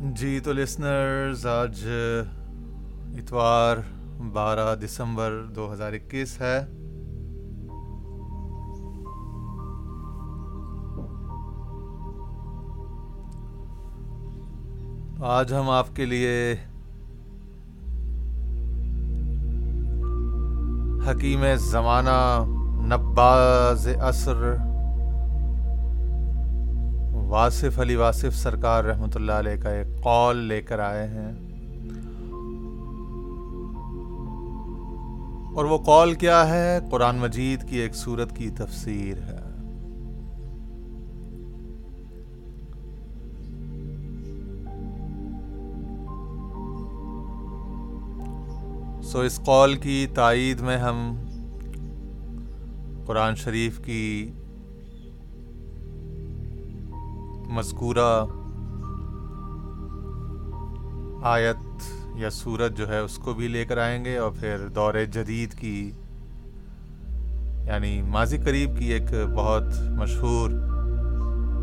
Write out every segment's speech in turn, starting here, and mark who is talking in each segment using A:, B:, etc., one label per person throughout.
A: جی تو لسنرز آج اتوار بارہ دسمبر دو ہزار اکیس ہے۔ آج ہم آپ کے لیے حکیم زمانہ نباز اثر واصف علی واصف سرکار رحمۃ اللہ علیہ کا ایک قول لے کر آئے ہیں۔ اور وہ قول کیا ہے؟ قرآن مجید کی ایک صورت کی تفسیر ہے۔ سو اس قول کی تائید میں ہم قرآن شریف کی مذکورہ آیت یا صورت جو ہے اس کو بھی لے کر آئیں گے اور پھر دور جدید کی یعنی ماضی قریب کی ایک بہت مشہور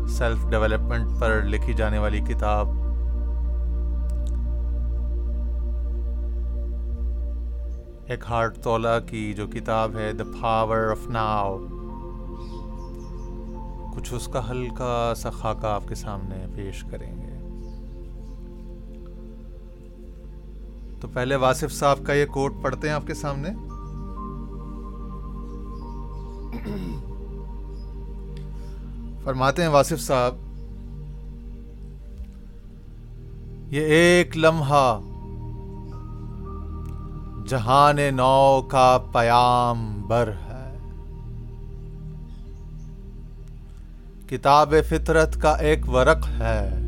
A: سیلف ڈیولپمنٹ پر لکھی جانے والی کتاب۔ ایک ہارٹ تولا کی جو کتاب ہے دا پاور آف ناؤ کچھ اس کا ہلکا سا خاکہ آپ کے سامنے پیش کریں گے۔ تو پہلے واصف صاحب کا یہ کوٹ پڑھتے ہیں آپ کے سامنے؟ فرماتے ہیں واصف صاحب، یہ ایک لمحہ جہان نو کا پیام بر ہے۔ کتاب فطرت کا ایک ورق ہے۔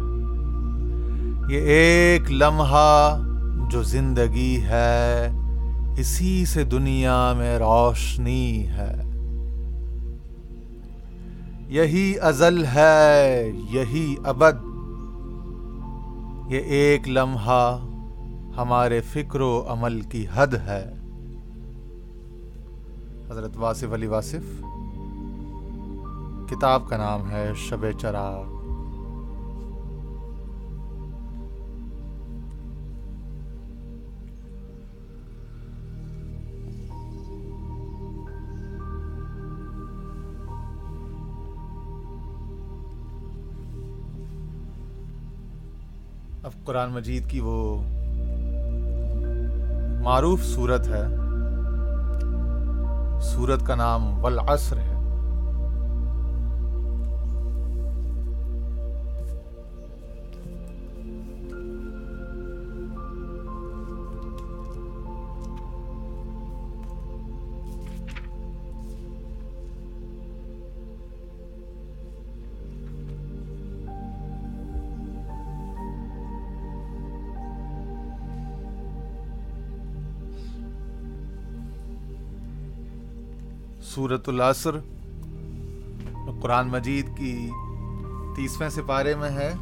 A: یہ ایک لمحہ جو زندگی ہے، اسی سے دنیا میں روشنی ہے۔ یہی ازل ہے، یہی ابد۔ یہ ایک لمحہ ہمارے فکر و عمل کی حد ہے۔ حضرت واصف علی واصف۔ کتاب کا نام ہے شب چراغ اب قرآن مجید کی وہ معروف صورت ہے۔ سورت کا نام والعصر ہے۔ سورت العصر۔ قرآن مجید کی تیسویں سپارے میں ہے۔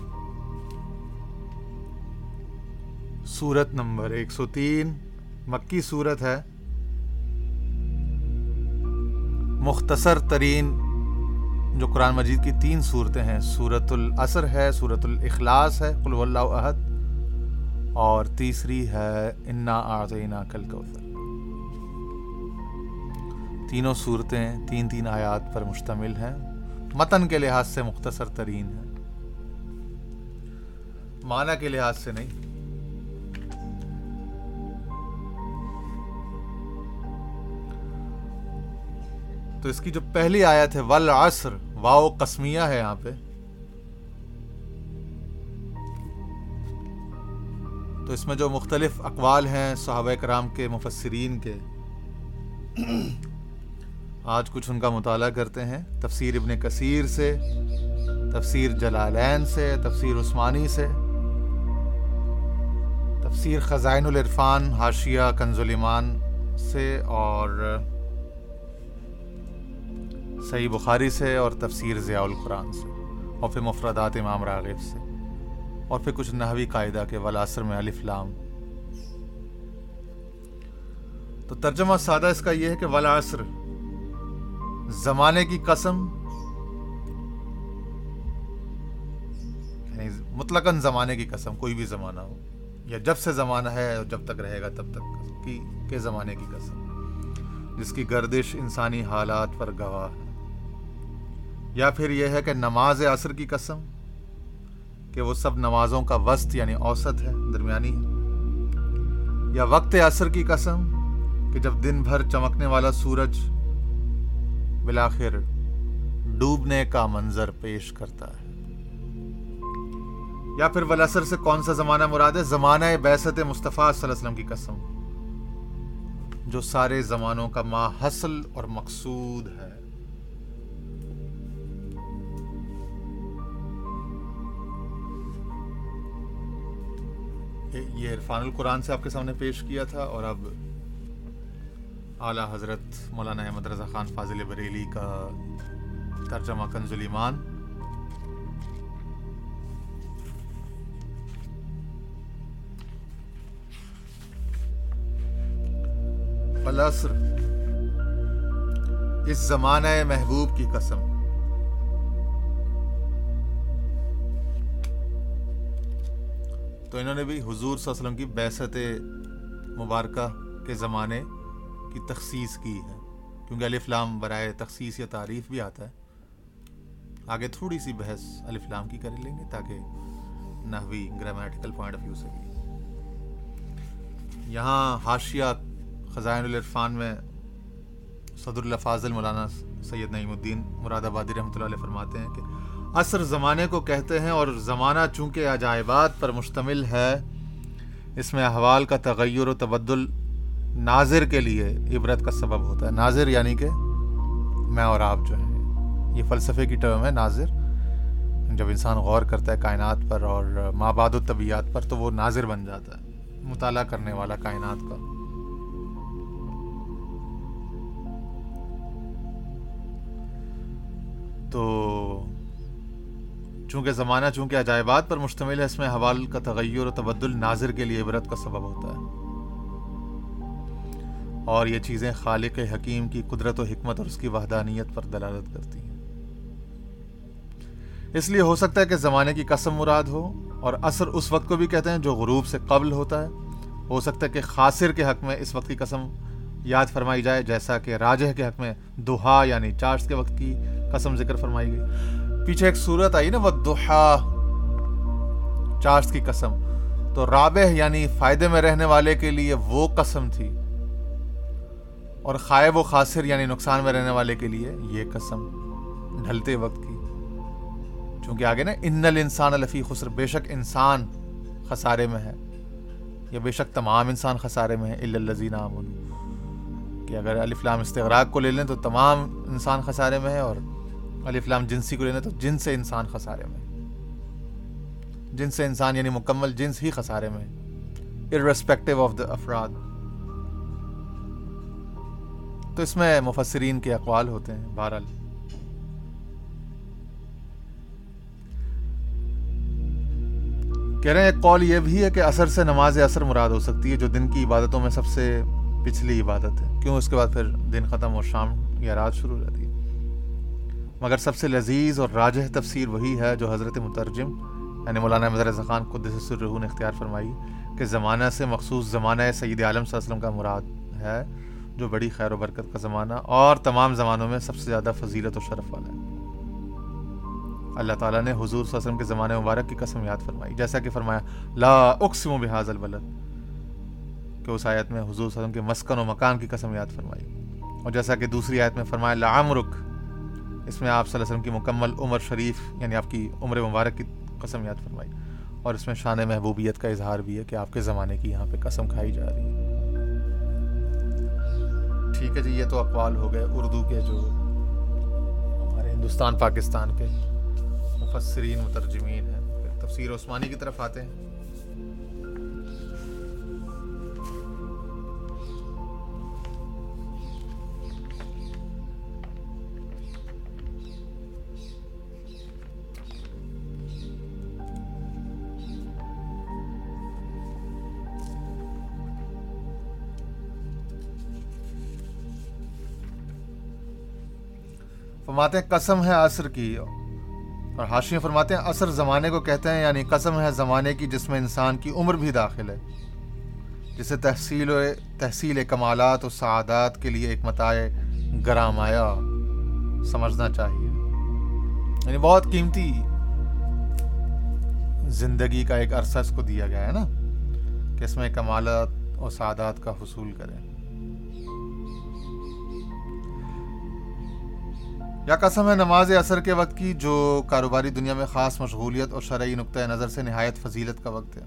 A: سورت نمبر ایک سو تین۔ مکی سورت ہے۔ مختصر ترین جو قرآن مجید کی تین صورتیں ہیں۔ سورت العصر ہے سورت الاخلاص ہے قلو اللہ عہد اور تیسری ہے، انا آزینہ کل کوثر تینوں صورتیں، تین تین آیات پر مشتمل ہیں۔ متن کے لحاظ سے مختصر ترین ہیں۔ معنی کے لحاظ سے نہیں۔ تو اس کی جو پہلی آیت ہے ول عصر واؤ قسمیہ ہے یہاں پہ۔ تو اس میں جو مختلف اقوال ہیں صحابہ کرام کے، مفسرین کے۔ آج کچھ ان کا مطالعہ کرتے ہیں۔ تفسیر ابن کثیر سے، تفسیر جلالین سے، تفسیر عثمانی سے۔ تفسیر خزائن العرفان، حاشیہ کنزلیمان سے اور صحیح بخاری سے اور تفسیر ضیاء القرآن سے اور پھر مفردات امام راغب سے۔ اور پھر کچھ نحوی قاعدہ کے ولاسر میں الفلام تو ترجمہ سادہ اس کا یہ ہے کہ ولاسر زمانے کی قسم یعنی مطلقاً زمانے کی قسم، کوئی بھی زمانہ ہو۔ یا جب سے زمانہ ہے اور جب تک رہے گا، تب تک کی، کے زمانے کی قسم۔ جس کی گردش انسانی حالات پر گواہ ہے۔ یا پھر یہ ہے کہ نماز عصر کی قسم، کہ وہ سب نمازوں کا وسط یعنی اوسط ہے، درمیانی ہے۔ یا وقت عصر کی قسم، کہ جب دن بھر چمکنے والا سورج بلاخر ڈوبنے کا منظر پیش کرتا ہے۔ یا پھر ولاسر سے کون سا زمانہ مراد ہے؟ زمانہ بیست مصطفیٰ صلی اللہ علیہ وسلم کی قسم۔ جو سارے زمانوں کا ماحصل اور مقصود ہے۔ یہ عرفان القرآن سے آپ کے سامنے پیش کیا تھا اور اب اعلیٰ حضرت مولانا احمد رضا خان فاضل بریلی کا ترجمہ کنز ایمان الاسر اس زمانہ محبوب کی قسم۔ تو انہوں نے بھی حضور صلی اللہ علیہ وسلم کی بیست مبارکہ کے زمانے کی تخصیص کی ہے، کیونکہ الفلام برائے تخصیص یا تعریف بھی آتا ہے۔ آگے تھوڑی سی بحث الفلام کی کر لیں گے تاکہ نحوی گرامیٹیکل پوائنٹ آف ویو سے بھی۔ یہاں حاشیہ خزائن العرفان میں صدر اللہ فاضل مولانا سید نعیم الدین مراد آبادی رحمۃ اللہ علیہ فرماتے ہیں کہ عصر زمانے کو کہتے ہیں اور زمانہ چونکہ عجائبات پر مشتمل ہے، اس میں احوال کا تغیر و تبدل ناظر کے لیے عبرت کا سبب ہوتا ہے۔ ناظر یعنی کہ میں اور آپ جو ہیں، یہ فلسفے کی ٹرم ہے ناظر۔ جب انسان غور کرتا ہے کائنات پر اور ماباد و طبیعت پر، تو وہ ناظر بن جاتا ہے، مطالعہ کرنے والا کائنات کا۔ تو چونکہ زمانہ، چونکہ عجائبات پر مشتمل ہے، اس میں حوال کا تغیر و تبدل ناظر کے لیے عبرت کا سبب ہوتا ہے۔ اور یہ چیزیں خالق حکیم کی قدرت و حکمت اور اس کی وحدانیت پر دلالت کرتی ہیں۔ اس لیے ہو سکتا ہے کہ زمانے کی قسم مراد ہو اور اثر اس وقت کو بھی کہتے ہیں جو غروب سے قبل ہوتا ہے۔ ہو سکتا ہے کہ خاصر کے حق میں اس وقت کی قسم یاد فرمائی جائے، جیسا کہ راجہ کے حق میں دوہا یعنی چارج کے وقت کی قسم ذکر فرمائی گئی۔ پیچھے ایک صورت آئی نا وہ دوہا چارج کی قسم۔ تو رابع یعنی فائدے میں رہنے والے کے لیے وہ قسم تھی۔ اور خائب و خاصر یعنی نقصان میں رہنے والے کے لیے یہ قسم ڈھلتے وقت کی۔ چونکہ آگے نا، ان الانسان الفی خسر، بے شک انسان خسارے میں ہے، یا بے شک تمام انسان خسارے میں ہے الزین کہ اگر الفلام استغراق کو لے لیں تو تمام انسان خسارے میں ہے، اور الفلام جنسی کو لے لیں تو جن سے انسان خسارے میں جن سے انسان یعنی مکمل جنس ہی خسارے میں ارسپیکٹو آف دا افراد۔ تو اس میں مفسرین کے اقوال ہوتے ہیں، بہرحال۔ کہہ رہے ہیں، ایک قول یہ بھی ہے کہ اثر سے نماز اثر مراد ہو سکتی ہے، جو دن کی عبادتوں میں سب سے پچھلی عبادت ہے۔ کیوں؟ اس کے بعد پھر دن ختم اور شام یا رات شروع رہتی ہے۔ مگر سب سے لذیذ اور راجہ تفسیر وہی ہے جو حضرت مترجم یعنی مولانا مظر خان قدس سرحو نے اختیار فرمائی، کہ زمانہ سے مخصوص زمانہ سید عالم صلی اللہ علیہ وسلم کا مراد ہے۔ جو بڑی خیر و برکت کا زمانہ اور تمام زمانوں میں سب سے زیادہ فضیلت و شرف والا ہے۔ اللہ تعالیٰ نے حضور صلی اللہ علیہ وسلم کے زمانے مبارک کی قسم یاد فرمائی۔ جیسا کہ فرمایا، لا اقسم بحاظ البلد، کہ اس آیت میں حضور صلی اللہ علیہ وسلم کے مسکن و مکان کی قسم یاد فرمائی۔ اور جیسا کہ دوسری آیت میں فرمایا لعمرک اس میں آپ صلی اللہ علیہ وسلم کی مکمل عمر شریف یعنی آپ کی عمر مبارک کی قسم یاد فرمائی۔ اور اس میں شان محبوبیت کا اظہار بھی ہے کہ آپ کے زمانے کی یہاں پہ قسم کھائی جا رہی ہے۔ ٹھیک ہے جی یہ تو اقوال ہو گئے اردو کے جو ہمارے ہندوستان، پاکستان کے مفسرین، مترجمین ہیں۔ پھر تفسیر عثمانی کی طرف آتے ہیں۔ فرماتے ہیں قسم ہے عصر کی اور حاشیاں فرماتے ہیں اثر زمانے کو کہتے ہیں یعنی قسم ہے زمانے کی جس میں انسان کی عمر بھی داخل ہے۔ جسے تحصیل و تحصیل کمالات و سعادات کے لیے ایک متاع گرامایا سمجھنا چاہیے۔ یعنی بہت قیمتی زندگی کا ایک عرصہ اس کو دیا گیا ہے نا، کہ اس میں کمالات اور سعادات کا حصول کریں۔ یا قسم ہے نماز اثر کے وقت کی جو کاروباری دنیا میں خاص مشغولیت اور شرعی نقطۂ نظر سے نہایت فضیلت کا وقت ہے۔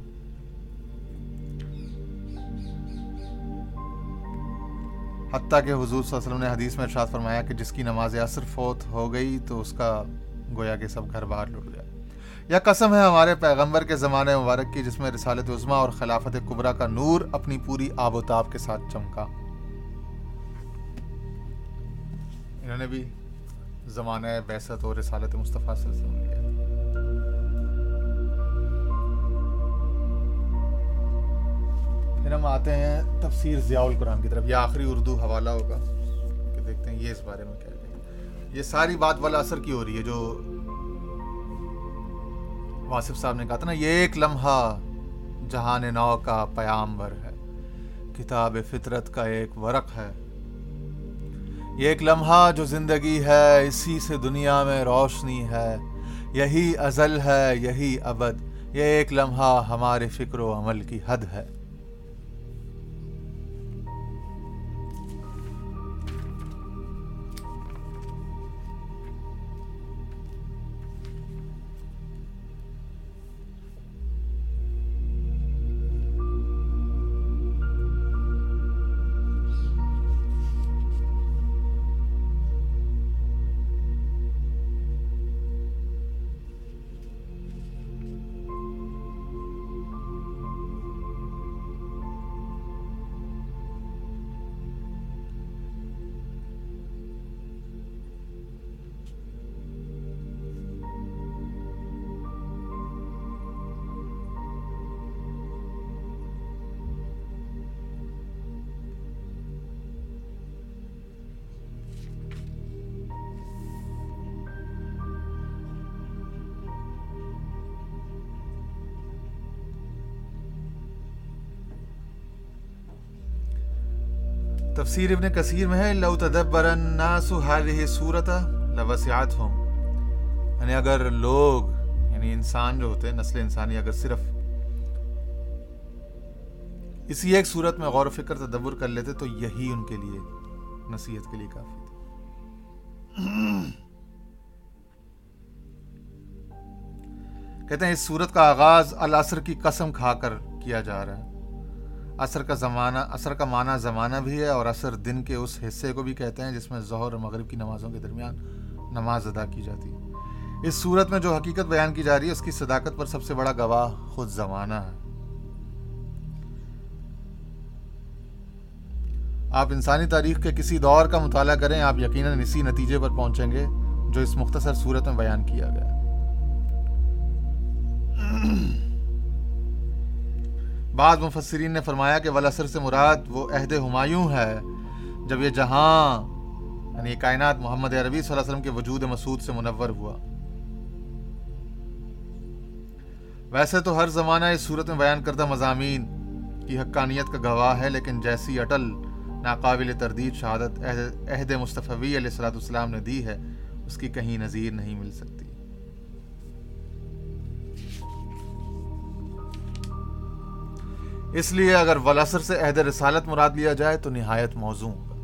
A: حتیٰ کہ حضور صلی اللہ علیہ وسلم نے حدیث میں ارشاد فرمایا کہ جس کی نماز اثر فوت ہو گئی تو اس کا گویا کہ سب گھر باہر لٹ گیا۔ یا قسم ہے ہمارے پیغمبر کے زمانے مبارک کی جس میں رسالت عظما اور خلافت قبرا کا نور اپنی پوری آب و تاب کے ساتھ چمکا۔ انہوں نے بھی زمانہ بیست اور رسالت مصطفیٰ صلی اللہ علیہ وسلم لیا پھر ہم آتے ہیں تفسیر ضیاء القرآن کی طرف۔ یہ آخری اردو حوالہ ہوگا کہ دیکھتے ہیں یہ اس بارے میں کیا کہیں یہ ساری بات والا اثر کی ہو رہی ہے جو واصف صاحب نے کہا تھا نا، یہ ایک لمحہ جہان نو کا پیامبر ہے۔ کتاب فطرت کا ایک ورق ہے۔ یہ ایک لمحہ جو زندگی ہے، اسی سے دنیا میں روشنی ہے۔ یہی ازل ہے، یہی ابد۔ یہ ایک لمحہ ہمارے فکر و عمل کی حد ہے۔ تفسیر ابن کثیر میں ہے، لو تدبر الناس هذه صورت لوسعتهم۔ یعنی اگر لوگ یعنی انسان جو ہوتے ہیں، نسل انسانی اگر صرف اسی ایک صورت میں غور و فکر، تدبر کر لیتے، تو یہی ان کے لیے نصیحت کے لیے کافی تھی کہتے ہیں، اس صورت کا آغاز العصر کی قسم کھا کر کیا جا رہا ہے۔ عصر کا زمانہ، عصر کا معنی زمانہ بھی ہے اور عصر دن کے اس حصے کو بھی کہتے ہیں جس میں ظہر اور مغرب کی نمازوں کے درمیان نماز ادا کی جاتی ہے۔ اس صورت میں جو حقیقت بیان کی جا رہی ہے، اس کی صداقت پر سب سے بڑا گواہ خود زمانہ ہے۔ آپ انسانی تاریخ کے کسی دور کا مطالعہ کریں، آپ یقیناً اسی نتیجے پر پہنچیں گے جو اس مختصر صورت میں بیان کیا گیا۔ بعض مفسرین نے فرمایا کہ ولاسر سے مراد وہ عہد ہمایوں ہے، جب یہ جہاں یعنی کائنات محمد عربی صلی اللہ علیہ وسلم کے وجود مسعود سے منور ہوا۔ ویسے تو ہر زمانہ اس صورت میں بیان کردہ مضامین کی حقانیت کا گواہ ہے، لیکن جیسی اٹل ناقابل تردید شہادت عہد مصطفی علیہ السلاۃ السلام نے دی ہے، اس کی کہیں نظیر نہیں مل سکتی۔ اس لیے اگر ولاسر سے عہد رسالت مراد لیا جائے تو نہایت موضوع ہوگا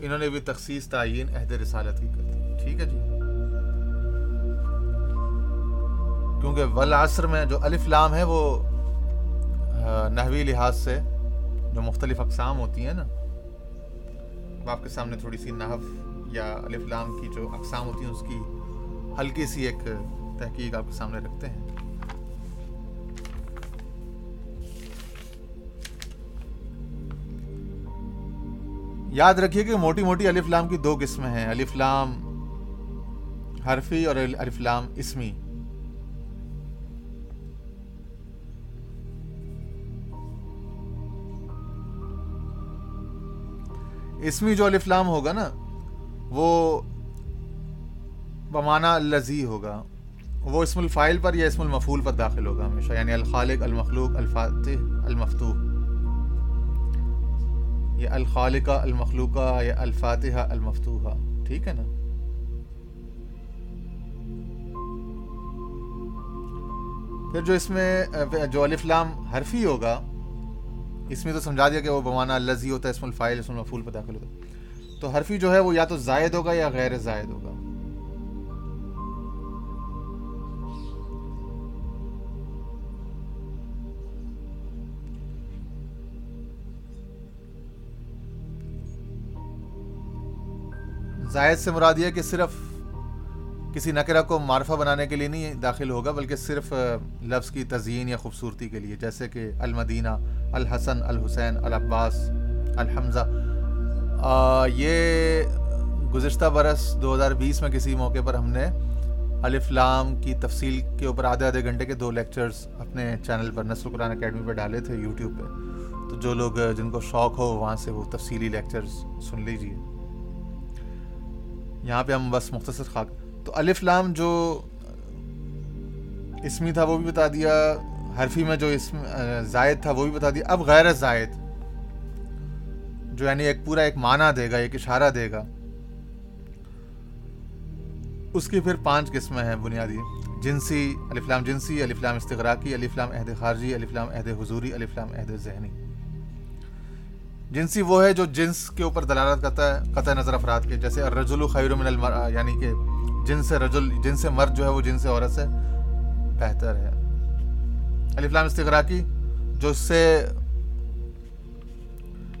A: انہوں نے بھی تخصیص تعین عہد رسالت کی کر دی۔ ٹھیک ہے جی؟ کیونکہ ولاسر میں جو الف لام ہے وہ نحوی لحاظ سے جو مختلف اقسام ہوتی ہیں نا آپ کے سامنے تھوڑی سی نحو یا الف لام کی جو اقسام ہوتی ہیں، اس کی ہلکی سی ایک تحقیق آپ کے سامنے رکھتے ہیں۔ یاد رکھیے کہ موٹی موٹی الف لام کی دو قسمیں ہیں۔ الف لام حرفی اور الف لام اسمی۔ اسمی جو الف لام ہوگا نا، وہ بمانا الزی ہوگا۔ وہ اسم الفائل پر یا اسم المفول پر داخل ہوگا ہمیشہ یعنی الخالق، المخلوق، الفاتح، المفتوح۔ یا الخالقہ، المخلوقہ یا الفاتحہ، المفتوحہ، ٹھیک ہے نا؟ پھر جو اس میں، جو الفلام حرفی ہوگا، اس میں تو سمجھا دیا کہ وہ بمانا الزی ہوتا ہے، اسم الفائل اسم المفول پتہ داخل ہوتا ہے۔ تو حرفی جو ہے وہ یا تو زائد ہوگا یا غیر زائد ہوگا۔ زائد سے مراد یہ کہ صرف کسی نکرہ کو معرفہ بنانے کے لیے نہیں داخل ہوگا، بلکہ صرف لفظ کی تزئین یا خوبصورتی کے لیے، جیسے کہ المدینہ، الحسن، الحسین، العباس، الحمزہ۔ یہ گزشتہ برس دو ہزار بیس میں کسی موقع پر ہم نے الفلام کی تفصیل کے اوپر آدھے آدھے گھنٹے کے دو لیکچرز اپنے چینل پر نسل قرآن اکیڈمی پہ ڈالے تھے، یوٹیوب پہ۔ تو جو لوگ جن کو شوق ہو، وہاں سے وہ تفصیلی لیکچرز سن لیجیے یہاں پہ ہم بس مختصر خاک تو الف لام جو اسمی تھا وہ بھی بتا دیا، حرفی میں جو اسم زائد تھا وہ بھی بتا دیا۔ اب غیر زائد، جو یعنی ایک پورا ایک معنی دے گا، ایک اشارہ دے گا۔ اس کی پھر پانچ قسمیں ہیں بنیادی۔ جنسی الفلام جنسی الفلام استغراقی الفلام عہد خارجی الفلام عہد حضوری الفلام عہد ذہنی۔ جنسی وہ ہے جو جنس کے اوپر دلالت کرتا ہے، قطع نظر افراد کے، جیسے الرجل خیر من المرأة یعنی کہ جن سے رجل، جن سے مرد جو ہے وہ جن سے عورت سے بہتر ہے۔ الفلام استغراقی جو اس سے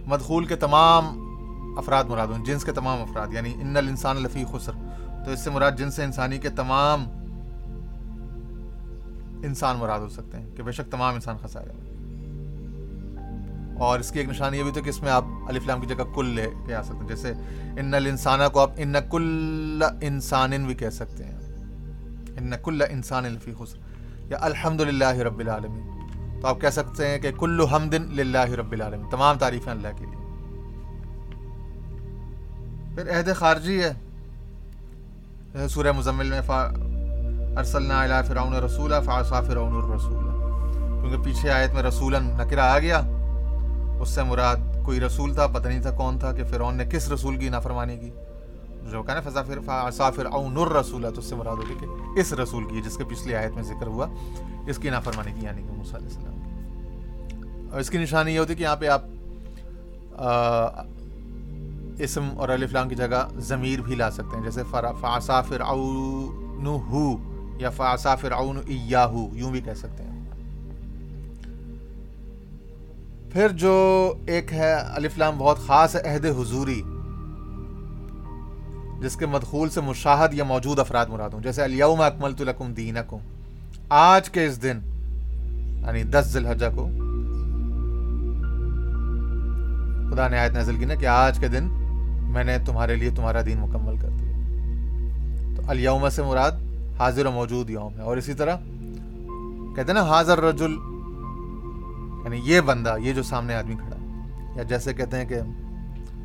A: مدخول کے تمام افراد مراد ہوں، جنس کے تمام افراد یعنی ان الانسان لفی خسر۔ تو اس سے مراد جنس انسانی کے تمام انسان مراد ہو سکتے ہیں، کہ بے شک تمام انسان خسارے ہیں۔ اور اس کی ایک نشانی یہ بھی تو کہ اس میں آپ علی فلام کی جگہ کل لے کے آ سکتے ہیں۔ جیسے ان الانسانہ کو آپ ان کل انسان بھی کہہ سکتے ہیں۔ ان کل انسان الفی خسر۔ یا الحمد للہ رب العالمین۔ تو آپ کہہ سکتے ہیں کہ کل حمد للہ رب العالمین۔ تمام تعریفیں اللہ کے لیے۔ پھر عہد خارجی ہے۔ سورہ مزمل میں فا ارسلنا علی فرعون رسولہ فعصا فرعون الرسول۔ کیونکہ پیچھے آیت میں رسولا نکرہ آ گیا۔ اس سے مراد کوئی رسول تھا، پتہ نہیں تھا کون تھا کہ فرعون نے کس رسول کی نافرمانی کی۔ جو کہا نا فضافر فاصافر او نر رسول ہے تو اس سے مراد ہوگی کہ اس رسول کی، جس کے پچھلی آیت میں ذکر ہوا، اس کی نافرمانی کی یعنی کہ موسیٰ علیہ السلام کی۔ اور اس کی نشانی یہ ہوتی کہ یہاں پہ آپ اسم اور علی فلام کی جگہ ضمیر بھی لا سکتے ہیں۔ جیسے فاصافر او نو ہو یا فاصافر او نو یوں بھی کہہ سکتے ہیں۔ پھر جو ایک ہے الفلام بہت خاص ہے عہد حضوری، جس کے مدخول سے مشاہد یا موجود افراد مراد ہوں۔ جیسے الیوم اکملت لکم دینکم۔ آج کے اس دن یعنی دس ذی الحجہ کو، خدا نے آیت نازل کی نا کہ آج کے دن میں نے تمہارے لیے تمہارا دین مکمل کر دیا۔ تو الیوم سے مراد حاضر و موجود یوم ہے۔ اور اسی طرح کہتے ہیں نا، حاضر رجل یعنی یہ بندہ، یہ جو سامنے آدمی کھڑا ہے۔ یا جیسے کہتے ہیں کہ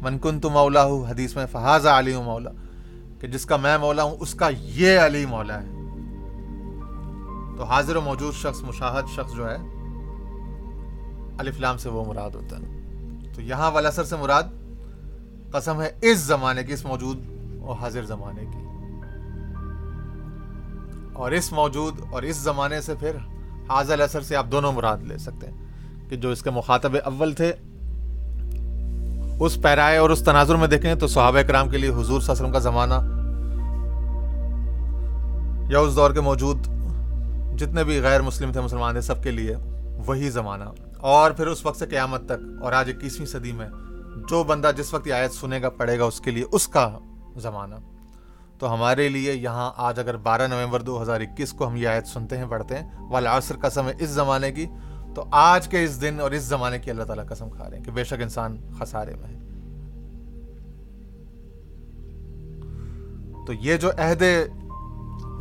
A: من کن تو مولا ہوں حدیث میں فہاز علی ہوں مولا، کہ جس کا میں مولا ہوں، اس کا یہ علی مولا ہے۔ تو حاضر و موجود شخص، مشاہد شخص جو ہے الفلام سے وہ مراد ہوتا ہے۔ تو یہاں والا سر سے مراد قسم ہے اس زمانے کی، اس موجود اور حاضر زمانے کی۔ اور اس موجود اور اس زمانے سے پھر حاضر اثر سے آپ دونوں مراد لے سکتے ہیں۔ کہ جو اس کے مخاطب اول تھے، اس پیرائے اور اس تناظر میں دیکھیں تو صحابہ کرام کے لیے حضور صلی اللہ علیہ وسلم کا زمانہ یا اس دور کے موجود جتنے بھی غیر مسلم تھے، مسلمان تھے، سب کے لیے وہی زمانہ۔ اور پھر اس وقت سے قیامت تک اور آج اکیسویں صدی میں جو بندہ جس وقت یہ آیت سنے گا، پڑھے گا، اس کے لیے اس کا زمانہ۔ تو ہمارے لیے یہاں آج اگر بارہ نومبر دو ہزار اکیس کو ہم یہ آیت سنتے ہیں، پڑھتے ہیں والا عصر قسم ہے اس زمانے کی تو آج کے اس دن اور اس زمانے کی اللہ تعالیٰ قسم کھا رہے ہیں کہ بے شک انسان خسارے میں ہے۔ تو یہ جو عہد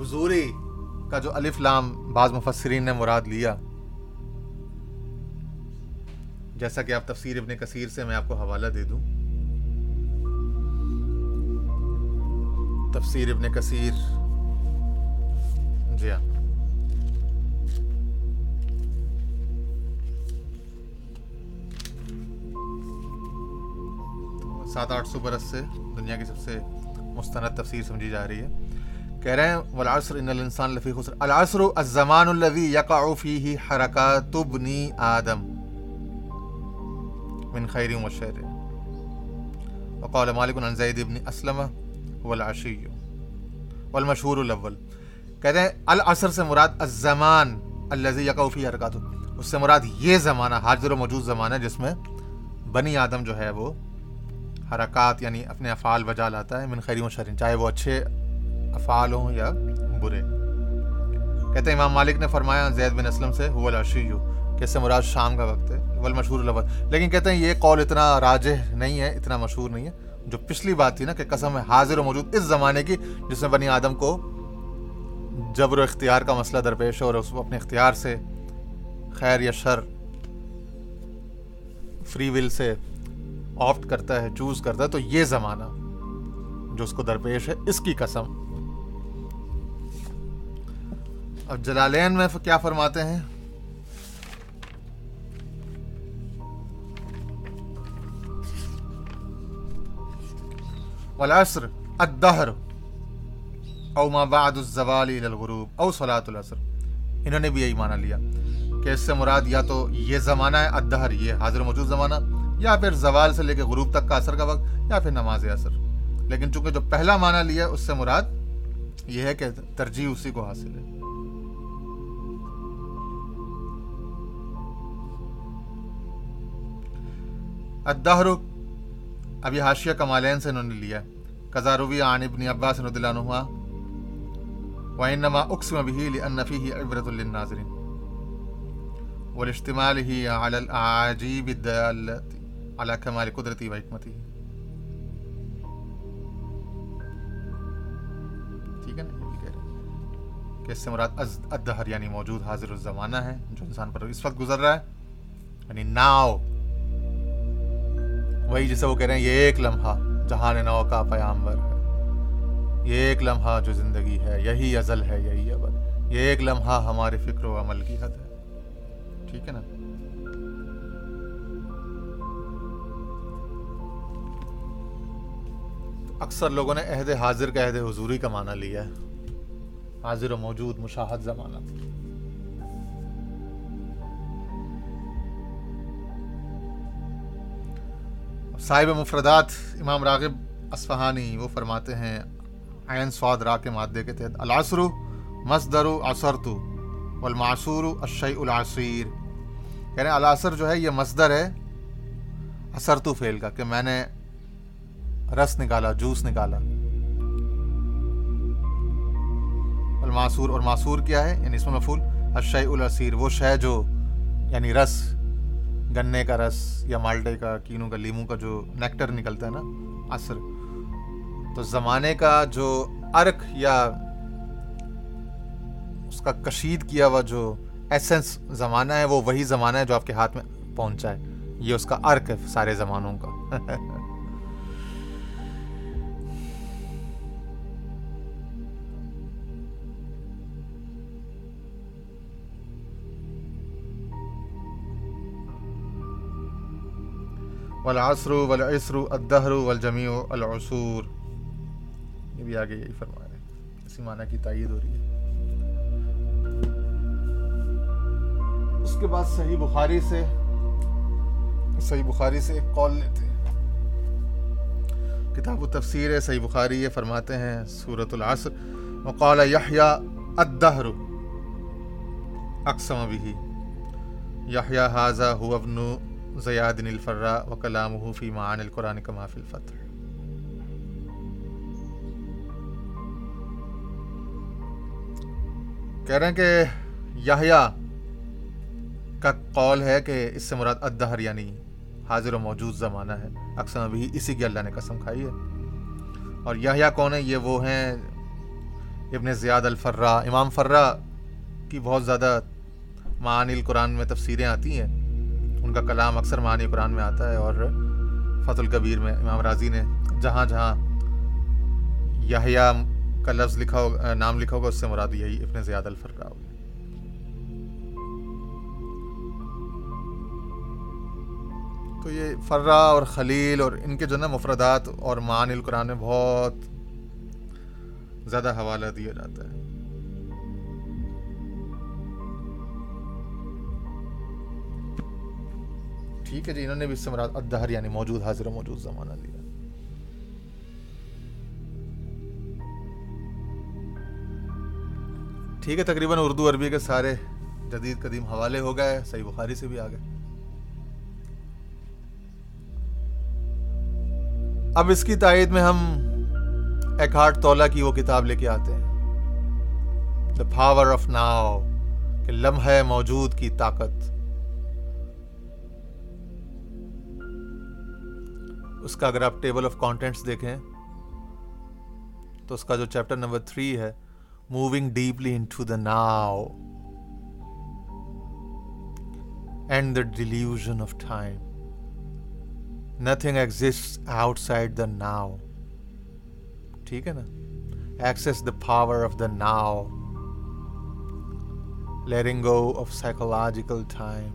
A: حضوری کا جو الف لام بعض مفسرین نے مراد لیا، جیسا کہ آپ تفسیر ابن کثیر سے میں آپ کو حوالہ دے دوں۔ تفسیر ابن کثیر جی ہاں۔ سات آٹھ سو برس سے دنیا کی سب سے مستند تفسیر سمجھی جا رہی ہے۔ کہہ رہے ہیں، والعصر ان الانسان لفی خسر۔ العصر الزمان الذي يقع فيه حركات ابن آدم من خير وشر وقال مالك عن زيد بن اسلم هو العشي والمشهور الاول کہتے ہیں، العصر سے مراد الزمان الذي يقع فيه حركات اس سے مراد یہ زمانہ، حاضر و موجود زمانہ جس میں بنی آدم جو ہے وہ حرکات یعنی اپنے افعال بجا لاتا ہے، من خیری و شرین، چاہے وہ اچھے افعال ہوں یا برے۔ کہتے ہیں امام مالک نے فرمایا، زید بن اسلم سے وہ الشی کہ اس سے مراد شام کا وقت ہے ول مشہور لفظ۔ لیکن کہتے ہیں یہ قول اتنا راجح نہیں ہے، اتنا مشہور نہیں ہے، جو پچھلی بات تھی نا کہ قسم ہے حاضر و موجود اس زمانے کی، جس میں بنی آدم کو جبر و اختیار کا مسئلہ درپیش ہے اور اس کو اپنے اختیار سے خیر یا شر فری ول سے آپٹ کرتا ہے چوز کرتا ہے، تو یہ زمانہ جو اس کو درپیش ہے، اس کی قسم۔ اب جلالین میں کیا فرماتے ہیں؟ والعصر الدہر او ما بعد الزوال الى الغروب او صلاة العصر۔ انہوں نے بھی یہی معنی لیا کہ اس سے مراد یا تو یہ زمانہ ہے، الدہر یہ حاضر موجود زمانہ۔ یا پھر زوال سے لے کے غروب تک کا اثر کا وقت، یا پھر نماز اثر لیکن چونکہ جو پہلا معنی لیا اس سے مراد یہ ہے کہ ترجیح اسی کو حاصل ہے۔ الدہر، اب یہ حاشیہ کمالین سے انہوں نے لیا کزاروی عن ابن عباس رضی اللہ عنہ، وَإِنَّمَا أُقْسِمَ بِهِ لِأَنَّ فِيهِ عِبْرَةٌ لِلنَّاظِرِينَ۔ ولاجتماعه على الأعاجيب الدالة۔ على کمال قدرتی و حکمتی ٹھیک ہے نا؟ یہ کہہ رہے کہ اس سے مراد الدہر یعنی موجود حاضر الزمانہ ہے، جو انسان پر اس وقت گزر رہا ہے۔ یعنی ناؤ۔ وہی جسے وہ کہہ رہے ہیں، یہ ایک لمحہ جہان نو کا پیامبر ہے۔ یہ ایک لمحہ جو زندگی ہے، یہی ازل ہے، یہی ابد۔ یہ ایک لمحہ ہمارے فکر و عمل کی حد ہے۔ ٹھیک ہے نا؟ اکثر لوگوں نے عہد حاضر کا عہد حضوری کا معنی لیا ہے۔ حاضر و موجود، مشاہد زمانہ۔ صاحب مفردات، امام راغب اسفہانی وہ فرماتے ہیں، عین سواد را کے مادے کے تحت، العصر مصدر اثرت والمعصور الشیء العصیر۔ کہہ رہے ہیں العصر جو ہے، یہ مصدر ہے اثرتو فعل کا، کہ میں نے رس نکالا، جوس نکالا۔ الماسور اور معصور کیا ہے؟ یعنی اس میں مفول اشاء الاسیر، وہ شے جو یعنی رس، گنے کا رس یا مالٹے کا، کینوں کا، لیموں کا جو نیکٹر نکلتا ہے نا، عصر۔ تو زمانے کا جو ارک یا اس کا کشید کیا ہوا جو ایسنس زمانہ ہے، وہ وہی زمانہ ہے جو آپ کے ہاتھ میں پہنچا ہے۔ یہ اس کا ارک ہے سارے زمانوں کا۔ والعصر والعصر الدہر والجمیع العصور۔ یہ بھی آگے یہی فرما رہے ہیں اسی معنی کی تائید ہو رہی ہے۔ اس کے بعد صحیح بخاری سے، صحیح بخاری سے ایک قول لیتے ہیں۔ کتاب و تفسیر ہے، صحیح بخاری یہ فرماتے ہیں، سورة العصر۔ وقال یحییٰ الدہر، اقسم بھی یحییٰ حاضہ هو ابن زیاد الفرا و کلام فی معان القرآن کا محفل فتح کہہ رہے ہیں کہ یحییٰ کا قول ہے کہ اس سے مراد ادہر یعنی حاضر و موجود زمانہ ہے۔ اکثر ابھی اسی کی اللہ نے قسم کھائی ہے۔ اور یحییٰ کون ہے یہ وہ ہیں ابن زیاد الفرا امام فرا کی بہت زیادہ معانی القرآن میں تفسیریں آتی ہیں۔ ان کا کلام اکثر معنی قرآن میں آتا ہے اور فت القبیر میں امام راضی نے جہاں جہاں یاہیا کا لفظ لکھا ہوگا نام لکھا ہوگا، اس سے مراد یہی ابن زیاد الفرا ہوگی۔ تو یہ فرا اور خلیل اور ان کے جو نا مفردات اور معانی القرآن میں بہت زیادہ حوالہ دیا جاتا ہے۔ ٹھیک ہے جی انہوں نے بھی اس سے مراد ادہر یعنی موجود حاضر و موجود زمانہ لیا ٹھیک ہے، تقریباً اردو عربی کے سارے جدید قدیم حوالے ہو گئے، صحیح بخاری سے بھی آ گئے اب اس کی تائید میں ہم ایک ہارٹ تولا کی وہ کتاب لے کے آتے ہیں۔ دا پاور آف ناؤ کہ لمحہ موجود کی طاقت۔ اس کا اگر آپ ٹیبل آف کانٹینٹس دیکھیں، تو اس کا جو چیپٹر نمبر تھری ہے moving deeply into the now and the delusion of time nothing exists outside the now ٹھیک ہے نا؟ Access the power of the now letting go of psychological time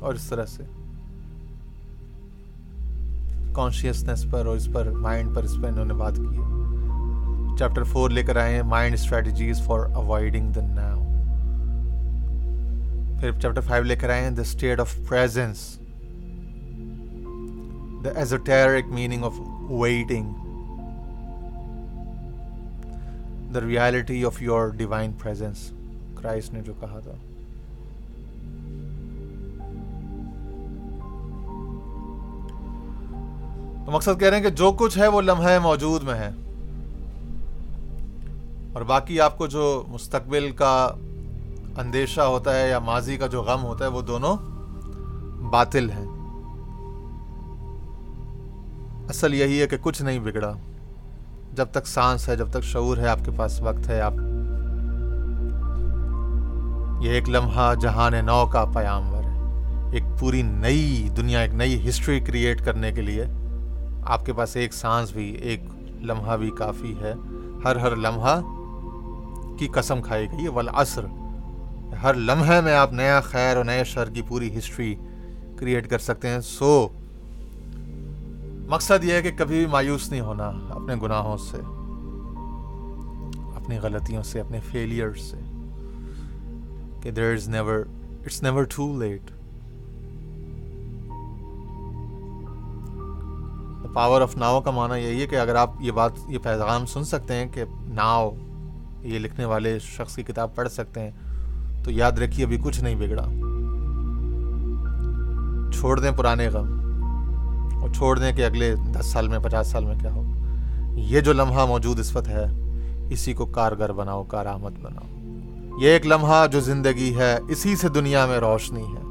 A: اور اس طرح سے۔ کانشیسنیس پر اور اس پر مائنڈ پر اس پہ انہوں نے بات کی ہے۔ چیپٹر فور لے کر آئے ہیں mind strategies for avoiding the now پھر چیپٹر فائیو لے کر آئے ہیں the state of presence the esoteric meaning of waiting, the reality of your divine presence. Christ نے جو کہا تھا۔ تو مقصد کہہ رہے ہیں کہ جو کچھ ہے وہ لمحہ موجود میں ہے۔ اور باقی آپ کو جو مستقبل کا اندیشہ ہوتا ہے یا ماضی کا جو غم ہوتا ہے وہ دونوں باطل ہیں۔ اصل یہی ہے کہ کچھ نہیں بگڑا۔ جب تک سانس ہے، جب تک شعور ہے، آپ کے پاس وقت ہے، آپ یہ ایک لمحہ جہان نو کا پیامور ہے۔ ایک پوری نئی دنیا، ایک نئی ہسٹری کریٹ کرنے کے لیے آپ کے پاس ایک سانس بھی، ایک لمحہ بھی کافی ہے۔ ہر ہر لمحہ کی قسم کھائی گئی ہے۔ والعصر، ہر لمحے میں آپ نیا خیر اور نئے شر کی پوری ہسٹری کریٹ کر سکتے ہیں۔ سو، مقصد یہ ہے کہ کبھی بھی مایوس نہیں ہونا اپنے گناہوں سے، اپنی غلطیوں سے، اپنے فیلئر سے کہ there is never it's never too late power of now کا معنی یہی ہے کہ اگر آپ یہ بات، یہ پیغام سن سکتے ہیں کہ ناؤ یہ لکھنے والے شخص کی کتاب پڑھ سکتے ہیں، تو یاد رکھیے ابھی کچھ نہیں بگڑا۔ چھوڑ دیں پرانے غم اور چھوڑ دیں کہ اگلے دس سال میں، پچاس سال میں کیا ہو۔ یہ جو لمحہ موجود اس وقت ہے، اسی کو کارگر بناؤ، کارآمد بناؤ۔ یہ ایک لمحہ جو زندگی ہے، اسی سے دنیا میں روشنی ہے۔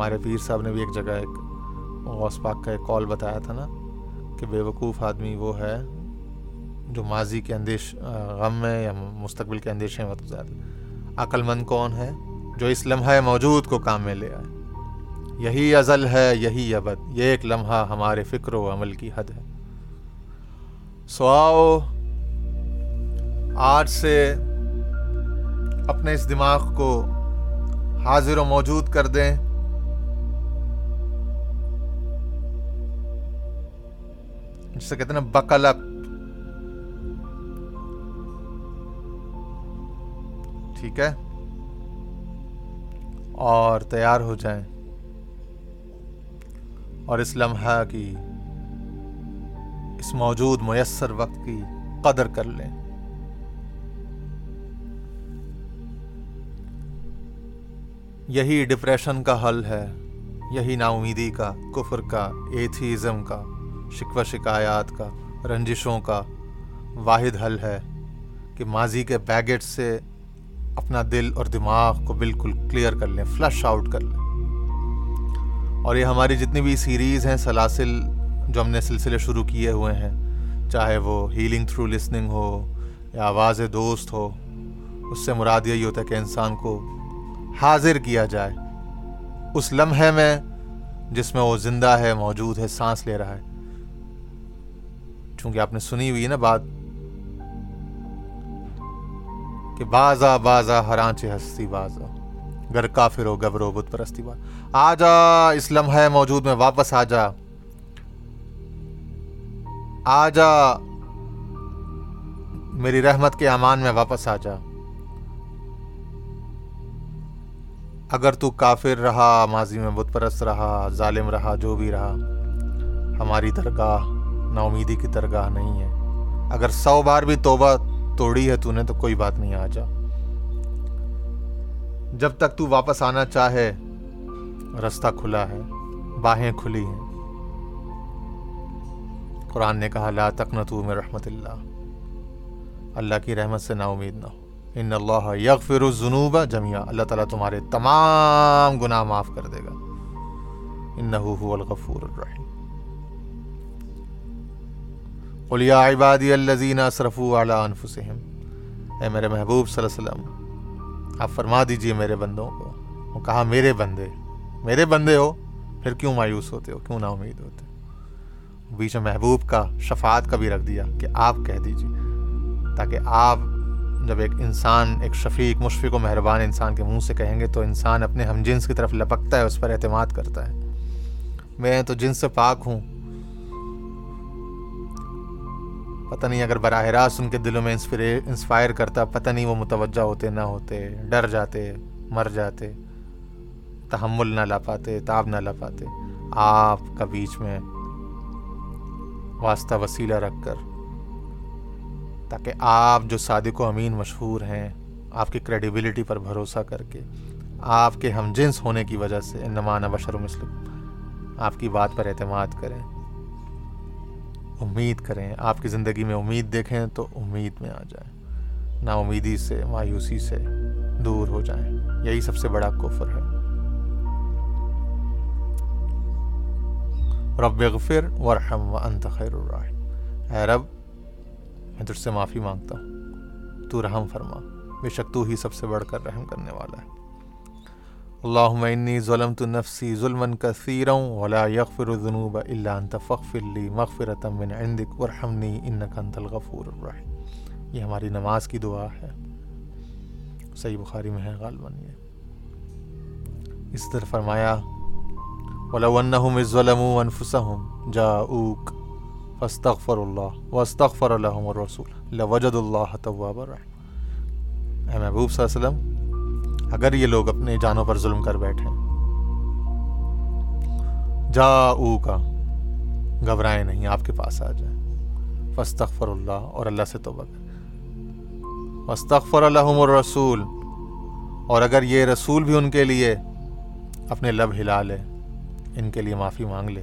A: ہمارے پیر صاحب نے بھی ایک جگہ ایک غوث پاک کا ایک کال بتایا تھا نا کہ بے وقوف آدمی وہ ہے جو ماضی کے اندیش غم میں یا مستقبل کے اندیشے میں زیادہ عقل مند کون ہے جو اس لمحہ موجود کو کام میں لے آئے؟ یہی ازل ہے، یہی ابد، یہ ایک لمحہ ہمارے فکر و عمل کی حد ہے۔ سو آؤ آج سے اپنے اس دماغ کو حاضر و موجود کر دیں۔ جسے کہتے ہیں نا بکلک ٹھیک ہے۔ اور تیار ہو جائیں۔ اور اس لمحہ کی، اس موجود میسر وقت کی قدر کر لیں۔ یہی ڈپریشن کا حل ہے، یہی نا امیدی کا، کفر کا، ایتھیزم کا۔ شکوہ شکایات کا، رنجشوں کا واحد حل ہے کہ ماضی کے بیگٹ سے اپنا دل اور دماغ کو بالکل کلیئر کر لیں فلش آؤٹ کر لیں۔ اور یہ ہماری جتنی بھی سیریز ہیں، سلاسل جو ہم نے سلسلے شروع کیے ہوئے ہیں، چاہے وہ ہیلنگ تھرو لسننگ ہو یا آواز دوست ہو، اس سے مراد یہی ہوتا ہے کہ انسان کو حاضر کیا جائے۔ اس لمحے میں جس میں وہ زندہ ہے، موجود ہے، سانس لے رہا ہے چونکہ آپ نے سنی ہوئی ہے نا بات، کہ بازا بازا ہرانچے ہستی بازا، گر کافر ہو گبرو بت پرستی باز آ جا اس لمحے موجود میں، واپس آ جا آ جا میری رحمت کے امان میں واپس آ جا اگر تو کافر رہا، ماضی میں بت پرست رہا، ظالم رہا، جو بھی رہا، ہماری درگاہ نا امیدی کی درگاہ نہیں ہے۔ اگر سو بار بھی توبہ توڑی ہے تو نے تو کوئی بات نہیں، آ جا۔ جب تک تو واپس آنا چاہے، رستہ کھلا ہے، باہیں کھلی ہیں۔ قرآن نے کہا، لا تقنطو میں رحمت اللہ۔ اللہ کی رحمت سے نا امید نہ ہو۔ ان اللہ یغفر الذنوب جميعا اللہ تعالیٰ تمہارے تمام گناہ معاف کر دے گا۔ انه هو الغفور الرحیم۔ قل یا عبادی الذین اسرفوا علی انفسهم اے میرے محبوب صلی اللہ علیہ وسلم، آپ فرما دیجیے میرے بندوں کو۔ وہ کہا، میرے بندے میرے بندے ہو، پھر کیوں مایوس ہوتے ہو؟ کیوں نا امید ہوتے ہو؟ بیچ میں محبوب کا شفاعت کا بھی رکھ دیا کہ آپ کہہ دیجیے، تاکہ آپ جب ایک انسان، ایک شفیق، مشفق و مہربان انسان کے منہ سے کہیں گے تو انسان اپنے ہم جنس کی طرف لپکتا ہے، اس پر اعتماد کرتا ہے۔ میں تو جنس سے پاک ہوں پتہ نہیں اگر براہ راست ان کے دلوں میں انسپائر کرتا، پتہ نہیں وہ متوجہ ہوتے، نہ ہوتے، ڈر جاتے، مر جاتے، تحمل نہ لا پاتے، تاب نہ لا پاتے۔ آپ کا بیچ میں واسطہ وسیلہ رکھ کر، تاکہ آپ جو صادق و امین مشہور ہیں، آپ کی کریڈیبلٹی پر بھروسہ کر کے، آپ کے ہم جنس ہونے کی وجہ سے نمانہ بشر و مسلم آپ کی بات پر اعتماد کریں۔ امید کریں، آپ کی زندگی میں امید دیکھیں تو امید میں آ جائیں۔ نا امیدی سے، مایوسی سے دور ہو جائیں۔ یہی سب سے بڑا کفر ہے۔ رب غفر ورحم و انت خیر الرحم اے رب، میں تجھ سے معافی مانگتا ہوں۔ تو رحم فرما۔ بے شک تو ہی سب سے بڑھ کر رحم کرنے والا ہے۔ اللہم انی ظلمت نفسی ظلما کثیرا ولا یغفر الذنوب إلا أنت فاغفر لی مغفرتا من عندک ورحمنی انکا أنت الغفور الرحیم یہ ہماری نماز کی دعا ہے۔ صحیح بخاری میں ہے غالباً یہ۔ اس طرح فرمایا وَلَوْ أَنَّهُمْ اِذْ ظَلَمُوا أَنفُسَهُمْ جَاءُوكَ فاستغفر اللہ واستغفر لهم الرسول لوجد اللہ تواب الرحیم اے محبوب صلی اللہ علیہ وسلم اگر یہ لوگ اپنے جانوں پر ظلم کر بیٹھیں۔ جا او کا۔ گھبرائیں نہیں، آپ کے پاس آ جائیں۔ فاستغفر اللہ اور اللہ سے توبہ کریں۔ واستغفر لهم الرسول۔ اور اگر یہ رسول بھی ان کے لیے اپنے لب ہلا لے، ان کے لیے معافی مانگ لے۔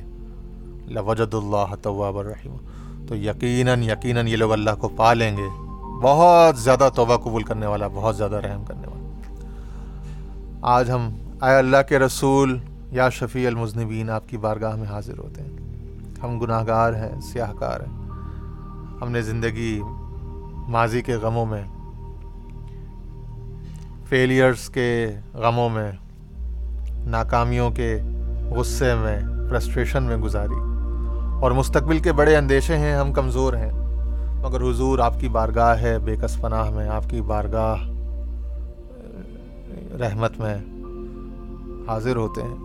A: لوجد اللہ طواب الرحیم تو یقیناً یقیناً یہ لوگ اللہ کو پا لیں گے۔ بہت زیادہ توبہ قبول کرنے والا، بہت زیادہ رحم کرنے والا آج ہم اے اللہ کے رسول یا شفیع المذنبین آپ کی بارگاہ میں حاضر ہوتے ہیں۔ ہم گناہ گار ہیں سیاہ کار ہیں۔ ہم نے زندگی ماضی کے غموں میں فیلیئرس کے غموں میں، ناکامیوں کے غصے میں فرسٹریشن میں گزاری۔ اور مستقبل کے بڑے اندیشے ہیں، ہم کمزور ہیں۔ مگر حضور آپ کی بارگاہ ہے، بے کس پناہ میں آپ کی بارگاہ رحمت میں حاضر ہوتے ہیں۔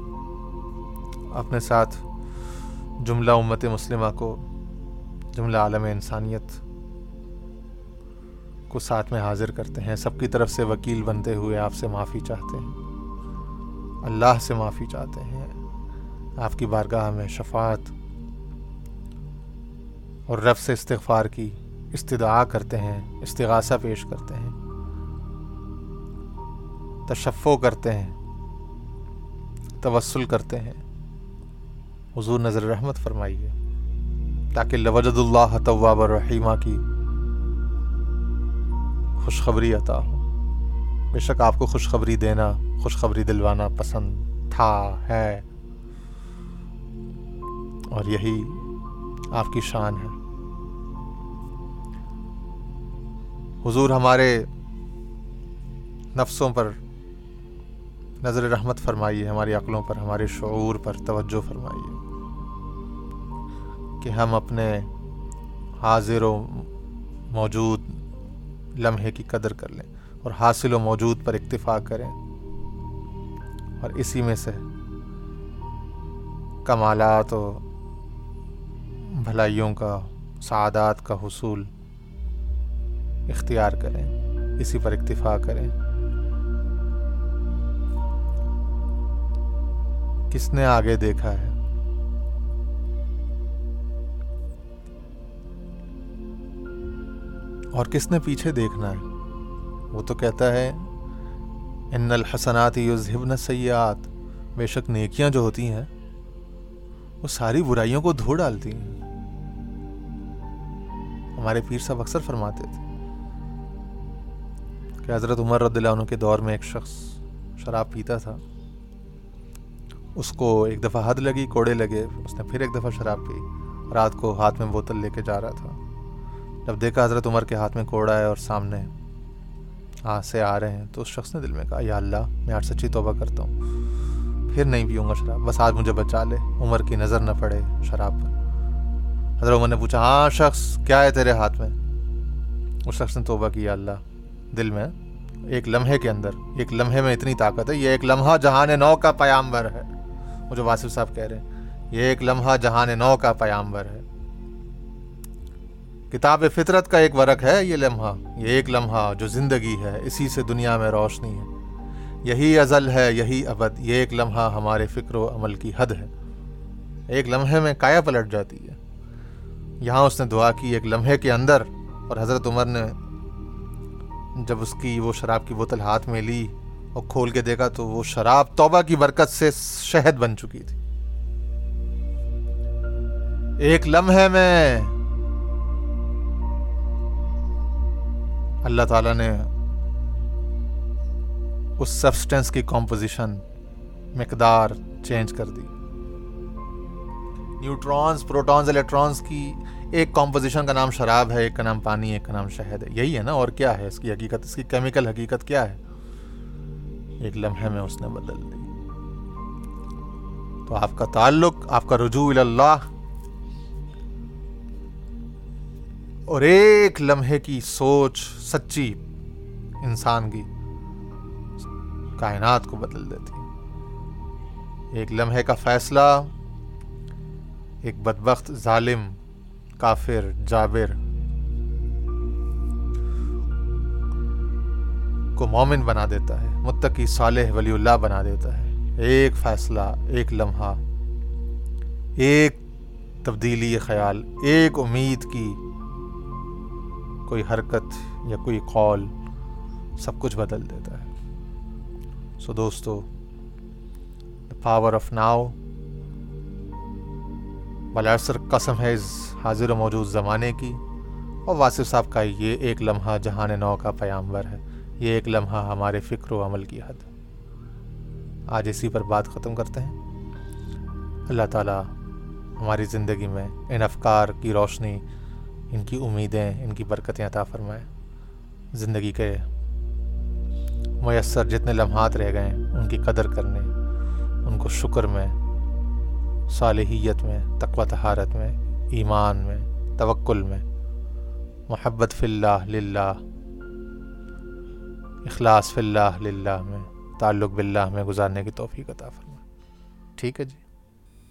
A: اپنے ساتھ جملہ امت مسلمہ کو، جملہ عالم انسانیت کو ساتھ میں حاضر کرتے ہیں۔ سب کی طرف سے وکیل بنتے ہوئے آپ سے معافی چاہتے ہیں۔ اللہ سے معافی چاہتے ہیں۔ آپ کی بارگاہ میں شفاعت اور رب سے استغفار کی استدعا کرتے ہیں، استغاثہ پیش کرتے ہیں۔ تشفو کرتے ہیں، توسل کرتے ہیں۔ حضور نظر رحمت فرمائیے، تاکہ لوجد اللہ طواب الرحیمہ کی خوشخبری عطا ہو۔ بے شک آپ کو خوشخبری دینا، خوشخبری دلوانا پسند تھا، ہے۔ اور یہی آپ کی شان ہے۔ حضور ہمارے نفسوں پر نظر رحمت فرمائیے، ہماری عقلوں پر، ہمارے شعور پر توجہ فرمائیے کہ ہم اپنے حاضر و موجود لمحے کی قدر کر لیں اور حاصل و موجود پر اکتفا کریں اور اسی میں سے کمالات و بھلائیوں کا، سعادات کا حصول اختیار کریں، اسی پر اکتفا کریں۔ کس نے آگے دیکھا ہے؟ اور کس نے پیچھے دیکھنا ہے؟ وہ تو کہتا ہے، ان الحسنات یذہبن سیئات بے شک نیکیاں جو ہوتی ہیں، وہ ساری برائیوں کو دھو ڈالتی ہیں۔ ہمارے پیر صاحب اکثر فرماتے تھے، کہ حضرت عمر رضی اللہ عنہ کے دور میں ایک شخص شراب پیتا تھا۔ اس کو ایک دفعہ حد لگی، کوڑے لگے، اس نے پھر ایک دفعہ شراب پی، رات کو ہاتھ میں بوتل لے کے جا رہا تھا۔ جب دیکھا حضرت عمر کے ہاتھ میں کوڑا ہے اور سامنے ہاتھ سے آ رہے ہیں، تو اس شخص نے دل میں کہا، یا اللہ، میں آج سچی توبہ کرتا ہوں۔ پھر نہیں پیوں گا شراب، بس آج مجھے بچا لے، عمر کی نظر نہ پڑے شراب پر۔ حضرت عمر نے پوچھا ہاں شخص، کیا ہے تیرے ہاتھ میں؟ اس شخص نے توبہ کیا اللہ، دل میں ایک لمحے کے اندر، ایک لمحے میں اتنی طاقت ہے، یہ ایک لمحہ جہان نو کا پیامبر ہے۔ وہ جو واسف صاحب کہہ رہے ہیں، یہ ایک لمحہ جہان نو کا پیامبر ہے۔ کتاب فطرت کا ایک ورق ہے یہ لمحہ، یہ ایک لمحہ جو زندگی ہے، اسی سے دنیا میں روشنی ہے۔ یہی ازل ہے، یہی ابد، یہ ایک لمحہ ہمارے فکر و عمل کی حد ہے۔ ایک لمحے میں کایا پلٹ جاتی ہے۔ یہاں اس نے دعا کی ایک لمحے کے اندر، اور حضرت عمر نے جب اس کی وہ شراب کی بوتل ہاتھ میں لی اور کھول کے دیکھا تو وہ شراب توبہ کی برکت سے شہد بن چکی تھی۔ ایک لمحے میں اللہ تعالی نے اس سبسٹینس کی کمپوزیشن مقدار چینج کر دی۔ نیوٹرانز، پروٹونز، الیکٹرانز کی ایک کمپوزیشن کا نام شراب ہے، ایک کا نام پانی، ایک کا نام شہد ہے۔ یہی ہے نا، اور کیا ہے اس کی حقیقت؟ اس کی کیمیکل حقیقت کیا ہے؟ ایک لمحے میں اس نے بدل دی۔ تو آپ کا تعلق، آپ کا رجوع اللہ۔ اور ایک لمحے کی سوچ سچی انسان کی کائنات کو بدل دیتی۔ ایک لمحے کا فیصلہ، ایک بدبخت ظالم، کافر، جابر کو مومن بنا دیتا ہے، متقی صالح ولی اللہ بنا دیتا ہے۔ ایک فیصلہ، ایک لمحہ، ایک تبدیلی خیال، ایک امید کی کوئی حرکت یا کوئی قول سب کچھ بدل دیتا ہے۔ سو دوستو دا پاور آف ناؤ بلاثر قسم ہے اس حاضر و موجود زمانے کی۔ اور واصف صاحب کا یہ ایک لمحہ جہان نو کا پیامور ہے۔ یہ ایک لمحہ ہمارے فکر و عمل کی حد۔ آج اسی پر بات ختم کرتے ہیں۔ اللہ تعالیٰ ہماری زندگی میں ان افکار کی روشنی، ان کی امیدیں، ان کی برکتیں عطا فرمائیں زندگی کے میسر جتنے لمحات رہ گئے ان کی قدر کرنے، ان کو شکر میں، صالحیت میں، تقوی تہارت میں، ایمان میں، توکل میں، محبت فی اللہ للہ اخلاص فی اللہ للہ میں، تعلق باللہ میں گزارنے کی توفیق عطا فرمائے۔ ٹھیک ہے جی؟